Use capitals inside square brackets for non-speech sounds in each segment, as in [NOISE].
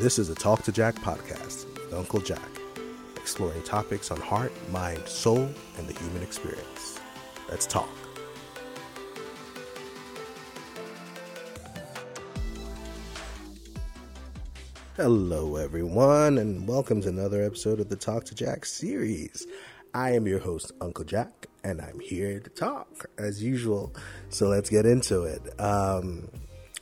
This is a Talk to Jack podcast with Uncle Jack, exploring topics on heart, mind, soul, and the human experience. Let's talk. Hello, everyone, and welcome to another episode of the Talk to Jack series. I am your host, Uncle Jack, and I'm here to talk as usual. So let's get into it. Um,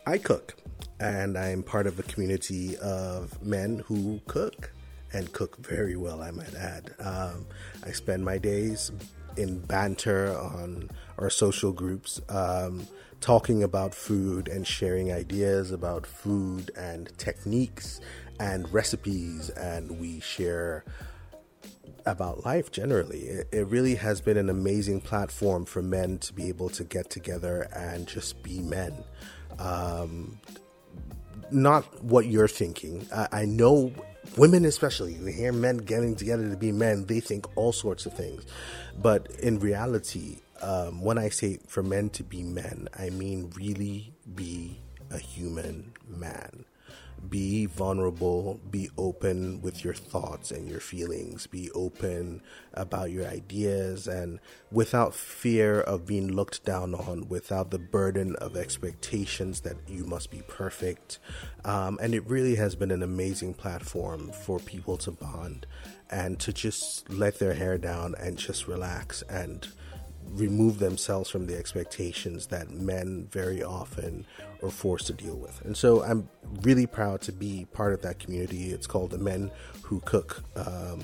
I cook, and I'm part of a community of men who cook and cook very well, I might add. Um, I spend my days in banter on our social groups, um, talking about food and sharing ideas about food and techniques and recipes, and we share about life generally. It, it, really has been an amazing platform for men to be able to get together and just be men. Um, not what you're thinking. I, I know women, especially, they hear men getting together to be men, they think all sorts of things. But in reality, um, when I say for men to be men, I mean really be a human man be vulnerable, be open with your thoughts and your feelings, be open about your ideas, and without fear of being looked down on, without the burden of expectations that you must be perfect. Um, and it really has been an amazing platform for people to bond and to just let their hair down and just relax and remove themselves from the expectations that men very often are forced to deal with. And so I'm really proud to be part of that community. It's called the Men Who Cook um,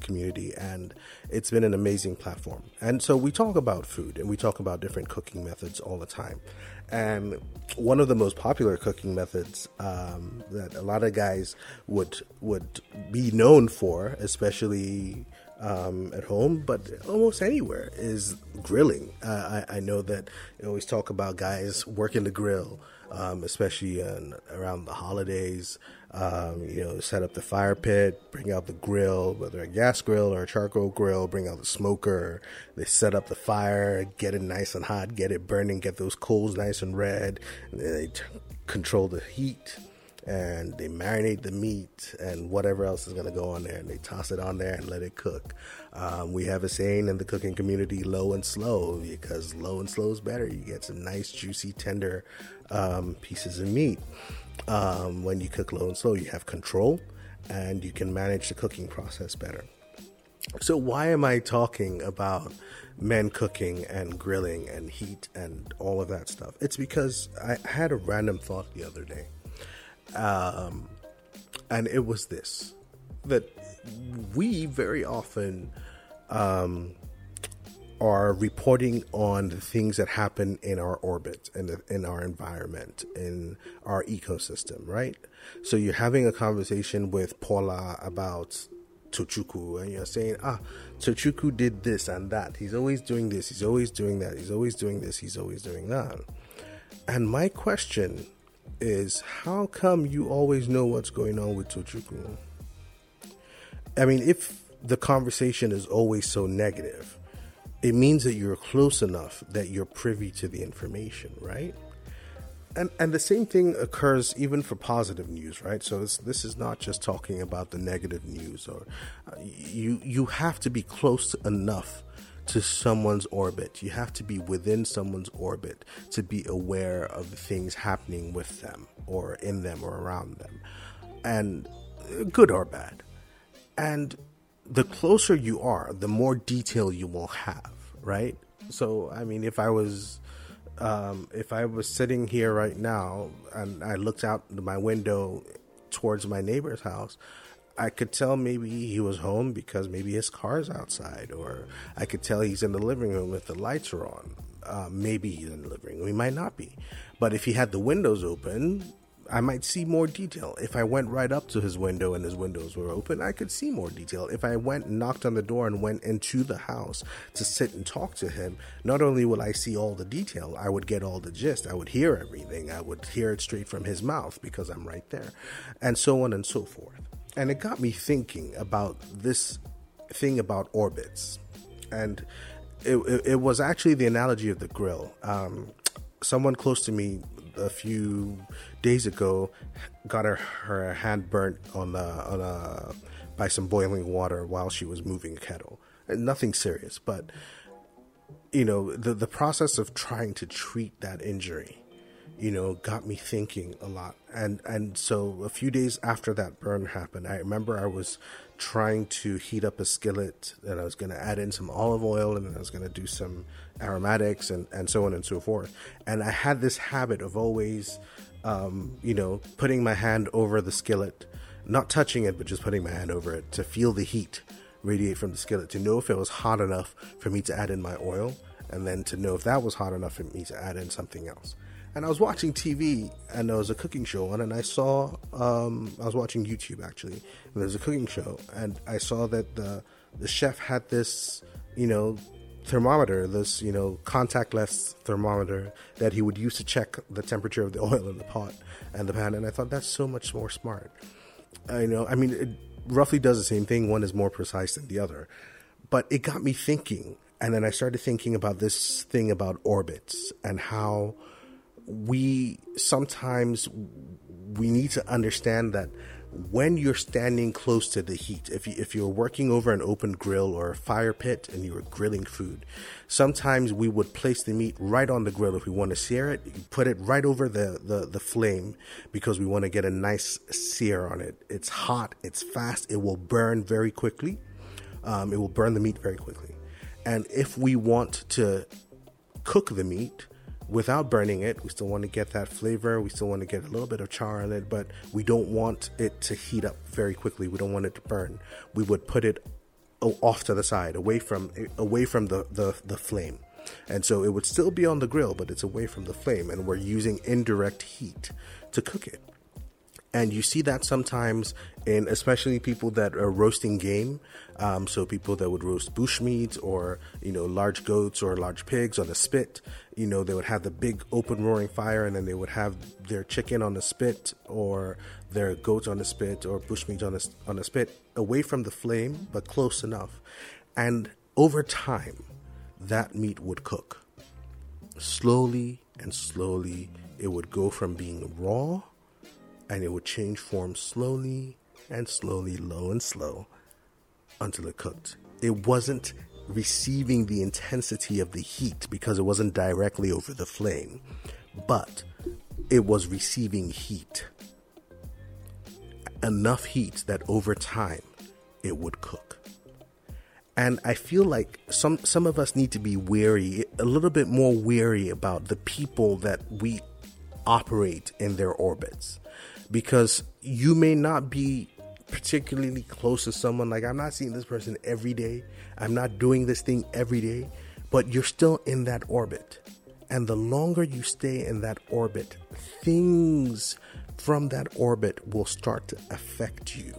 community, and it's been an amazing platform. And so we talk about food and we talk about different cooking methods all the time. And one of the most popular cooking methods um, that a lot of guys would would be known for, especially um, at home, but almost anywhere, is grilling. Uh, I, I, know that you always talk about guys working the grill, um, especially around the holidays. Um, you know, set up the fire pit, bring out the grill, whether a gas grill or a charcoal grill, bring out the smoker. They set up the fire, get it nice and hot, get it burning, get those coals nice and red, and they t- control the heat and they marinate the meat and whatever else is going to go on there and they toss it on there and let it cook. Um, we have a saying in the cooking community low and slow because low and slow is better. You get some nice, juicy, tender um, pieces of meat. Um, when you cook low and slow, you have control and you can manage the cooking process better. So, why am I talking about men cooking and grilling and heat and all of that stuff? It's because I had a random thought the other day. Um, and it was this that we very often um, are reporting on the things that happen in our orbit and in, our environment, in our ecosystem, right? So you're having a conversation with Paula about Tochukwu, and you're saying, ah, Tochukwu did this and that. He's always doing this, he's always doing that, he's always doing this, he's always doing that. And my question is how come you always know what's going on with Tochukwu? I mean, if the conversation is always so negative, it means that you're close enough that you're privy to the information, right? And and the same thing occurs even for positive news, right? So this this is not just talking about the negative news, or uh, you you have to be close enough to someone's orbit. You have to be within someone's orbit to be aware of the things happening with them or in them or around them, and good or bad. And the closer you are, the more detail you will have, right? So, I mean, if I was. Um, if I was sitting here right now and I looked out my window towards my neighbor's house, I could tell maybe he was home because maybe his car's outside, or I could tell he's in the living room if the lights are on. Uh, maybe he's in the living room. He might not be. But if he had the windows open, I might see more detail. If I went right up to his window and his windows were open, I could see more detail. If I went knocked on the door and went into the house to sit and talk to him, not only would I see all the detail, I would get all the gist. I would hear everything. I would hear it straight from his mouth because I'm right there, and so on and so forth and it got me thinking about this thing about orbits, and it, it, it was actually the analogy of the grill. Um, someone close to me a few days ago got her her hand burnt on a, on a by some boiling water while she was moving a kettle. And Nothing serious, but you know the the process of trying to treat that injury you know, got me thinking a lot. And and so a few days after that burn happened, I remember I was trying to heat up a skillet and I was going to add in some olive oil and I was going to do some aromatics and, and so on and so forth. And I had this habit of always, um, you know, putting my hand over the skillet, not touching it, but just putting my hand over it to feel the heat radiate from the skillet, to know if it was hot enough for me to add in my oil, and then to know if that was hot enough for me to add in something else and I was watching TV and there was a cooking show on, and I saw um, I was watching YouTube actually. And there was a cooking show, and I saw that the the chef had this, you know, thermometer, this you know contactless thermometer that he would use to check the temperature of the [LAUGHS] oil in the pot and the pan, and I thought that's so much more smart. I know, I mean, it roughly does the same thing. One is more precise than the other, but it got me thinking, and then I started thinking about this thing about orbits and how we sometimes we need to understand that when you're standing close to the heat, if you, if you're working over an open grill or a fire pit and you're grilling food, sometimes we would place the meat right on the grill if we want to sear it. you put it right over the, the, the flame because we want to get a nice sear on it. It's hot, it's fast, it will burn very quickly. Um, it will burn the meat very quickly. And if we want to cook the meat, without burning it. We still want to get that flavor. We still want to get a little bit of char on it, but we don't want it to heat up very quickly. We don't want it to burn. We would put it off to the side, away from away from the, the, the flame. And so it would still be on the grill, but it's away from the flame, and we're using indirect heat to cook it. And you see that sometimes in especially people that are roasting game. Um, so people that would roast bushmeat or, you know, large goats or large pigs on the spit, you know, they would have the big open roaring fire and then they would have their chicken on the spit or their goats on the spit or bushmeat on a, on a spit away from the flame, but close enough. And over time, that meat would cook. Slowly and slowly, it would go from being raw and it would change form slowly and slowly, low and slow, until it cooked. It wasn't receiving the intensity of the heat because it wasn't directly over the flame, but it was receiving heat. Enough heat that over time it would cook. And I feel like some some of us need to be wary, a little bit more wary about the people that we operate in their orbits because you may not be particularly close to someone like I'm not seeing this person every day. I'm not doing this thing every day, but you're still in that orbit. And the longer you stay in that orbit, things from that orbit will start to affect you.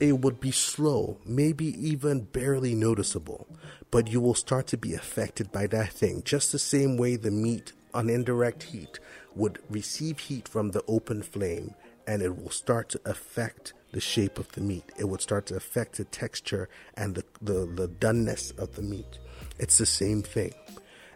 It would be slow, maybe even barely noticeable, but you will start to be affected by that thing, just the same way the meat on indirect heat would receive heat from the open flame and it will start to affect the shape of the meat. It would start to affect the texture and the, the, the doneness of the meat. It's the same thing.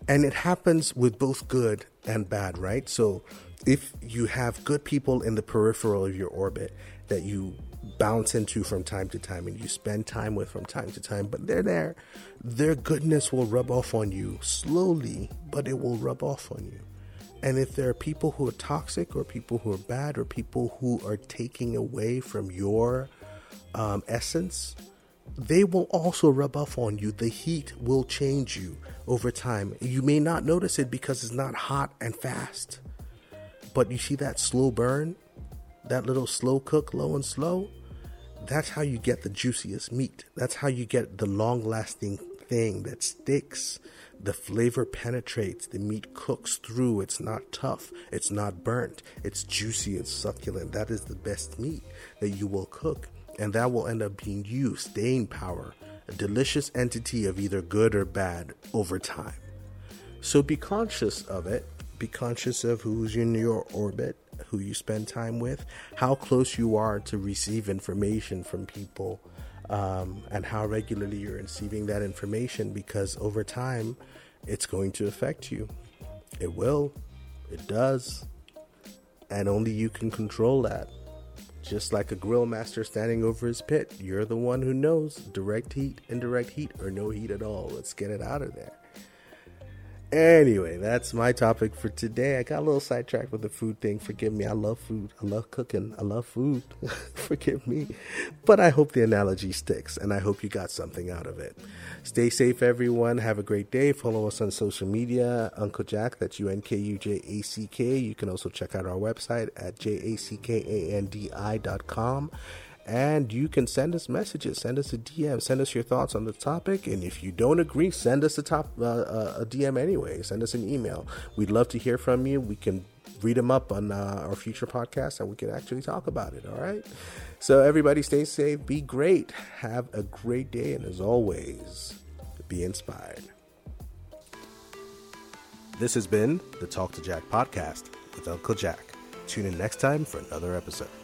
And it happens with both good and bad, right? So if you have good people in the peripheral of your orbit that you bounce into from time to time and you spend time with from time to time, but they're there, their goodness will rub off on you slowly, but it will rub off on you. And if there are people who are toxic or people who are bad or people who are taking away from your um, essence, they will also rub off on you. The heat will change you over time. You may not notice it because it's not hot and fast. But you see that slow burn, that little slow cook, low and slow? That's how you get the juiciest meat. That's how you get the long lasting thing that sticks the flavor penetrates, the meat cooks through. It's not tough, it's not burnt, it's juicy and succulent. That is the best meat that you will cook, and that will end up being you, staying power, a delicious entity of either good or bad over time. So be conscious of it. Be conscious of who's in your orbit, who you spend time with, how close you are to receive information from people um, and how regularly you're receiving that information because over time it's going to affect you. It will. It does. And only you can control that. Just like a grill master standing over his pit, you're the one who knows direct heat, indirect heat, or no heat at all. Let's get it out of there. Anyway, that's my topic for today. I got a little sidetracked with the food thing. Forgive me. I love food. I love cooking. I love food. [LAUGHS] Forgive me. But I hope the analogy sticks and I hope you got something out of it. Stay safe, everyone. Have a great day. Follow us on social media. Uncle Jack, that's U N K U J A C K. You can also check out our website at J And you can send us messages. Send us a dm send us your thoughts on the topic. And if you don't agree send us a top uh, uh a dm anyway. Send us an email. We'd love to hear from you. We can read them up on uh, our future podcast and we can actually talk about it all right? So everybody stay safe. Be great. Have a great day. And as always be inspired. This has been the talk to jack podcast with uncle jack. Tune in next time for another episode